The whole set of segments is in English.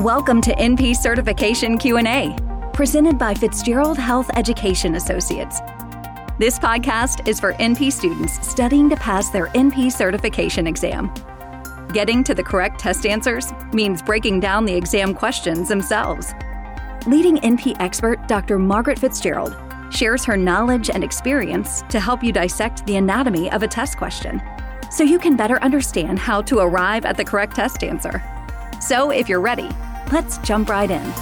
Welcome to NP Certification Q&A, presented by Fitzgerald Health Education Associates. This podcast is for NP students studying to pass their NP certification exam. Getting to the correct test answers means breaking down the exam questions themselves. Leading NP expert Dr. Margaret Fitzgerald shares her knowledge and experience to help you dissect the anatomy of a test question so you can better understand how to arrive at the correct test answer. So, if you're ready, let's jump right in.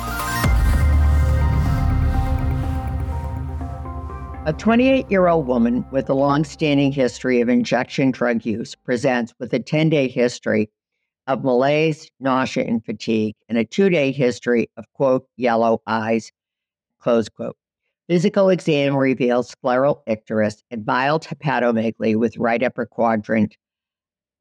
A 28 year old woman with a long standing history of injection drug use presents with a 10 day history of malaise, nausea, and fatigue, and a two day history of, quote, yellow eyes, close quote. Physical exam reveals scleral icterus and mild hepatomegaly with right upper quadrant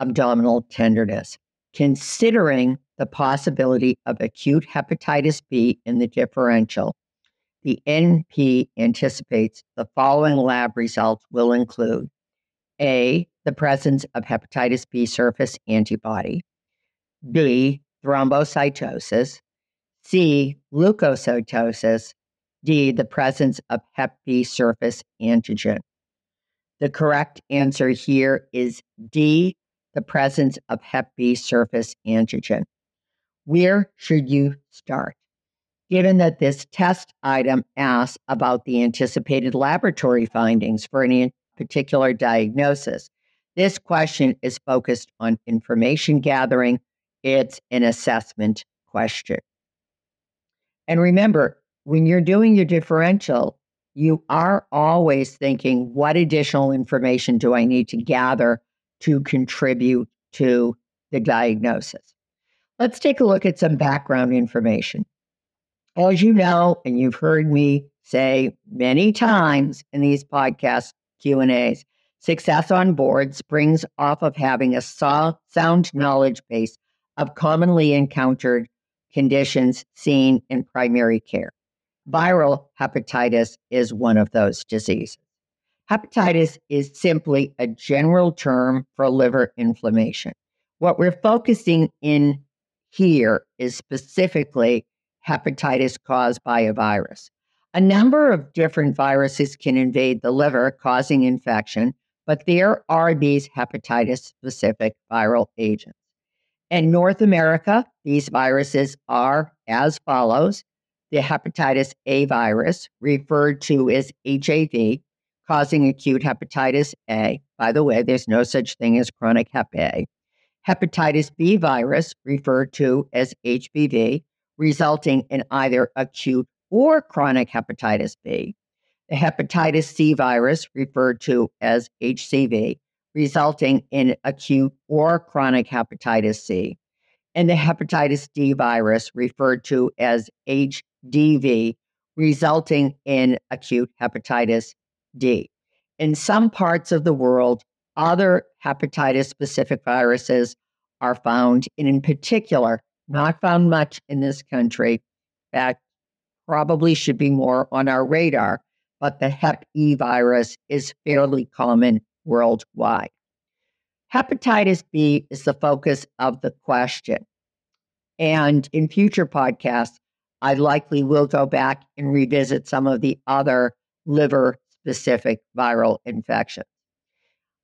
abdominal tenderness. Considering the possibility of acute hepatitis B in the differential, the NP anticipates the following lab results will include A, the presence of hepatitis B surface antibody, B, thrombocytosis, C, leukocytosis, D, the presence of hep B surface antigen. The correct answer here is D, the presence of hep B surface antigen. Where should you start? Given that this test item asks about the anticipated laboratory findings for any particular diagnosis, this question is focused on information gathering. It's an assessment question. And remember, when you're doing your differential, you are always thinking, what additional information do I need to gather to contribute to the diagnosis? Let's take a look at some background information. As you know, and you've heard me say many times in these podcast Q&As, success on board springs off of having a sound knowledge base of commonly encountered conditions seen in primary care. Viral hepatitis is one of those diseases. Hepatitis is simply a general term for liver inflammation. What we're focusing in here is specifically hepatitis caused by a virus. A number of different viruses can invade the liver, causing infection, but there are these hepatitis specific viral agents. In North America, these viruses are as follows the hepatitis A virus, referred to as HAV, causing acute hepatitis A. By the way, there's no such thing as chronic hep A. Hepatitis B virus, referred to as HBV, resulting in either acute or chronic hepatitis B. The hepatitis C virus, referred to as HCV, resulting in acute or chronic hepatitis C. And the hepatitis D virus, referred to as HDV, resulting in acute hepatitis D. In some parts of the world, other hepatitis specific viruses are found, and in particular, not found much in this country. In fact, probably should be more on our radar, but the Hep E virus is fairly common worldwide. Hepatitis B is the focus of the question. And in future podcasts, I likely will go back and revisit some of the other liver specific viral infections.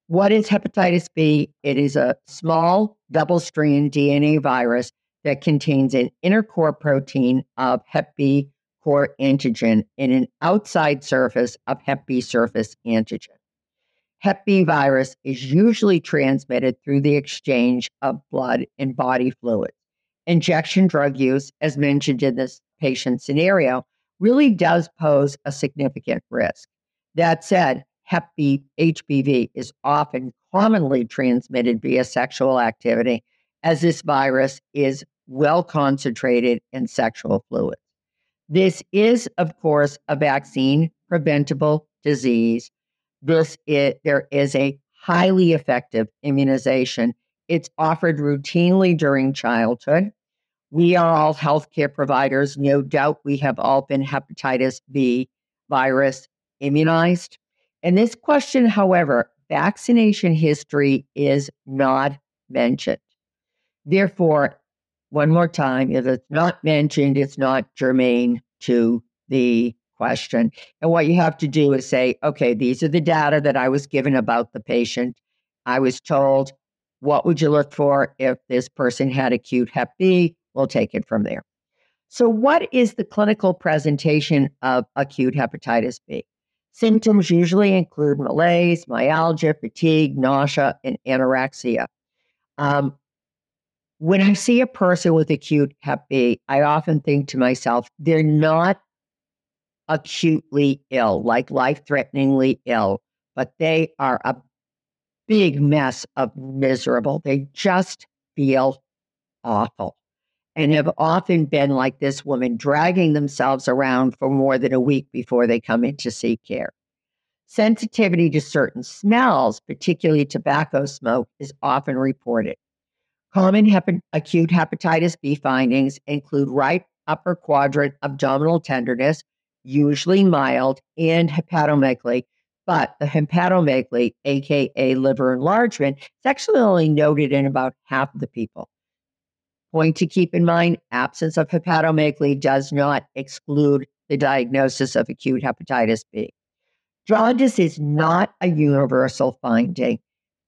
What is hepatitis B? It is a small double strand DNA virus that contains an inner core protein of Hep B core antigen and an outside surface of Hep B surface antigen. Hep B virus is usually transmitted through the exchange of blood and body fluids. Injection drug use, as mentioned in this patient scenario, really does pose a significant risk. That said, Hep B HBV is often commonly transmitted via sexual activity, as this virus is well concentrated in sexual fluids. This is, of course, a vaccine preventable disease. This is, there is a highly effective immunization. It's offered routinely during childhood. We are all healthcare providers. No doubt we have all been hepatitis B virus immunized. In this question, however, vaccination history is not mentioned. Therefore, one more time. If it's not mentioned, it's not germane to the question. And what you have to do is say, okay, these are the data that I was given about the patient. I was told, what would you look for if this person had acute Hep B? We'll take it from there. So, what is the clinical presentation of acute hepatitis B? Symptoms usually include malaise, myalgia, fatigue, nausea, and anorexia. Um, when I see a person with acute Hep B, I often think to myself, they're not acutely ill, like life threateningly ill, but they are a big mess of miserable. They just feel awful and have often been like this woman, dragging themselves around for more than a week before they come in to seek care. Sensitivity to certain smells, particularly tobacco smoke, is often reported. Common acute hepatitis B findings include right upper quadrant abdominal tenderness, usually mild, and hepatomegaly. But the hepatomegaly, aka liver enlargement, is actually only noted in about half of the people. Point to keep in mind absence of hepatomegaly does not exclude the diagnosis of acute hepatitis B. Jaundice is not a universal finding.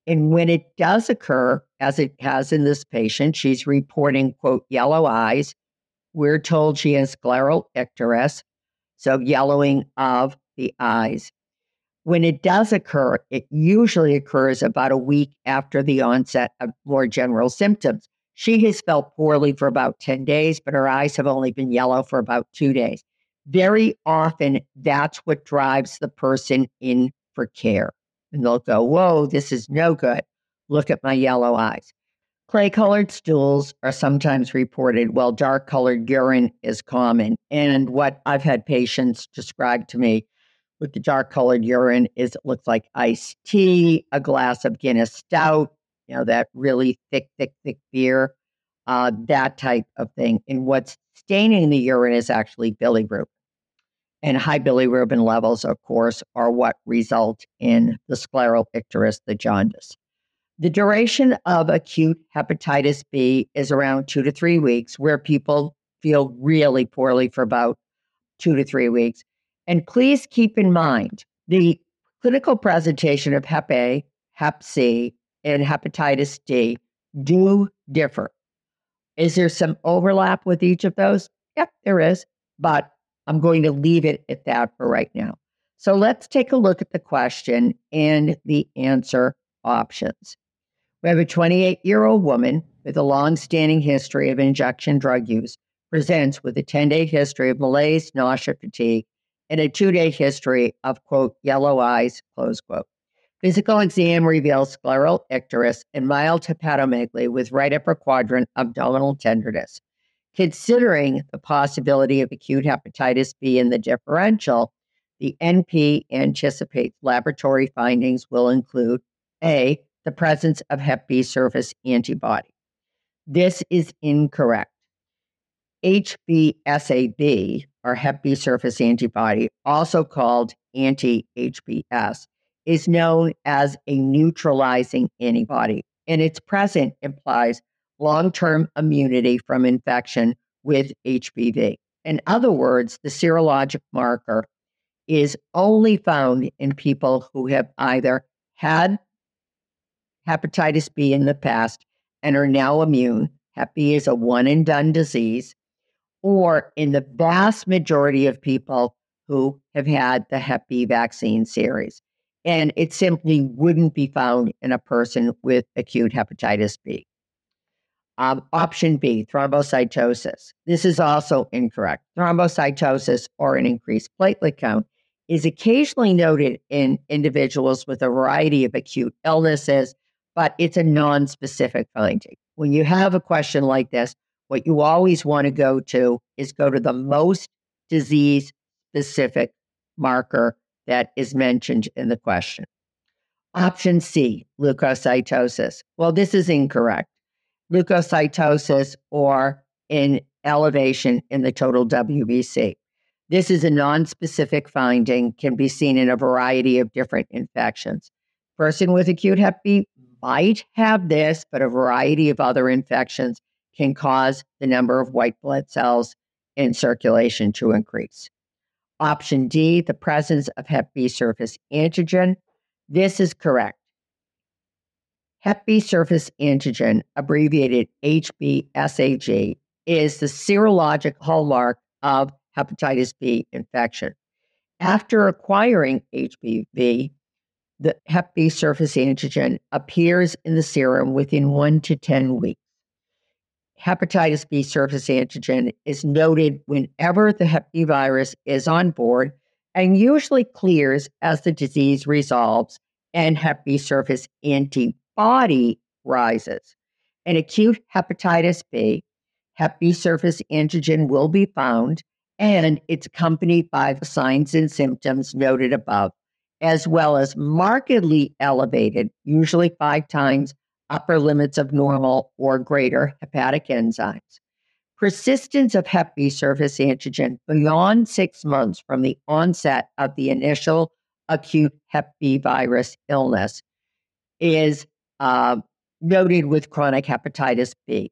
And when it does occur, as it has in this patient, she's reporting, quote, yellow eyes. We're told she has scleral icterus, so yellowing of the eyes. When it does occur, it usually occurs about a week after the onset of more general symptoms. She has felt poorly for about 10 days, but her eyes have only been yellow for about two days. Very often, that's what drives the person in for care. And they'll go, Whoa, this is no good. Look at my yellow eyes. Clay colored stools are sometimes reported, while dark colored urine is common. And what I've had patients describe to me with the dark colored urine is it looks like iced tea, a glass of Guinness stout, you know, that really thick, thick, thick beer, uh, that type of thing. And what's staining the urine is actually bilirubin. And high bilirubin levels, of course, are what result in the scleral icterus, the jaundice. The duration of acute hepatitis B is around two to three weeks, where people feel really poorly for about two to three weeks. And please keep in mind the clinical presentation of Hep A, Hep C, and hepatitis D do differ. Is there some overlap with each of those? Yep, there is, but I'm going to leave it at that for right now. So let's take a look at the question and the answer options. We have a 28 year old woman with a long standing history of injection drug use, presents with a 10 day history of malaise, nausea, fatigue, and a two day history of, quote, yellow eyes, close quote. Physical exam reveals scleral icterus and mild hepatomegaly with right upper quadrant abdominal tenderness. Considering the possibility of acute hepatitis B in the differential, the NP anticipates laboratory findings will include A, the presence of Hep B surface antibody. This is incorrect. HBSAB, or Hep B surface antibody, also called anti HBs, is known as a neutralizing antibody, and its presence implies long term immunity from infection with HBV. In other words, the serologic marker is only found in people who have either had hepatitis B in the past and are now immune. Hep B is a one and done disease, or in the vast majority of people who have had the Hep B vaccine series and it simply wouldn't be found in a person with acute hepatitis B. Um, option B, thrombocytosis. This is also incorrect. Thrombocytosis or an increased platelet count is occasionally noted in individuals with a variety of acute illnesses, but it's a non-specific finding. When you have a question like this, what you always want to go to is go to the most disease specific marker that is mentioned in the question. Option C, leukocytosis. Well, this is incorrect. Leukocytosis or an elevation in the total WBC. This is a non-specific finding, can be seen in a variety of different infections. Person with acute Hep B might have this, but a variety of other infections can cause the number of white blood cells in circulation to increase. Option D, the presence of Hep B surface antigen. This is correct. Hep B surface antigen, abbreviated HBsAg, is the serologic hallmark of hepatitis B infection. After acquiring HBV, the Hep B surface antigen appears in the serum within one to 10 weeks. Hepatitis B surface antigen is noted whenever the Hep B virus is on board and usually clears as the disease resolves and Hep B surface antibody rises. In acute hepatitis B, Hep B surface antigen will be found, and it's accompanied by the signs and symptoms noted above as well as markedly elevated, usually five times upper limits of normal or greater hepatic enzymes. Persistence of Hep B surface antigen beyond six months from the onset of the initial acute Hep B virus illness is uh, noted with chronic hepatitis B.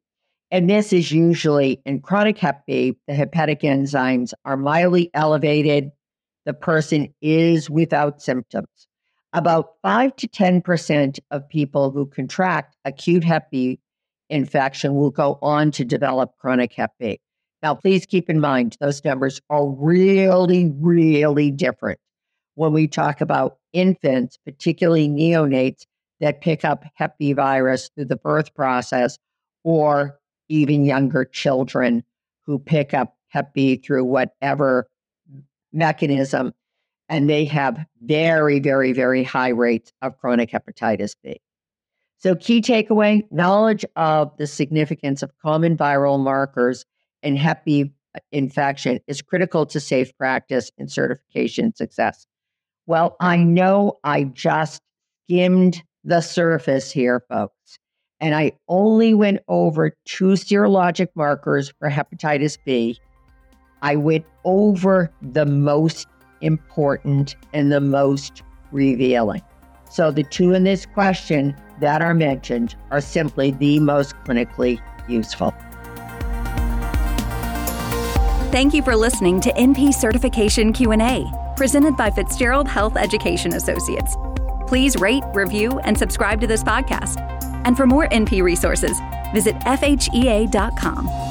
And this is usually in chronic Hep B, the hepatic enzymes are mildly elevated the person is without symptoms. About 5 to 10% of people who contract acute Hep B infection will go on to develop chronic Hep B. Now, please keep in mind, those numbers are really, really different when we talk about infants, particularly neonates that pick up Hep B virus through the birth process, or even younger children who pick up Hep B through whatever mechanism, and they have very, very, very high rates of chronic hepatitis B. So, key takeaway knowledge of the significance of common viral markers in Hep B uh, infection is critical to safe practice and certification success. Well, I know I just skimmed the surface here, folks, and I only went over two serologic markers for hepatitis B I went over the most important and the most revealing. So the two in this question that are mentioned are simply the most clinically useful. Thank you for listening to NP Certification Q&A, presented by Fitzgerald Health Education Associates. Please rate, review, and subscribe to this podcast. And for more NP resources, visit fhea.com.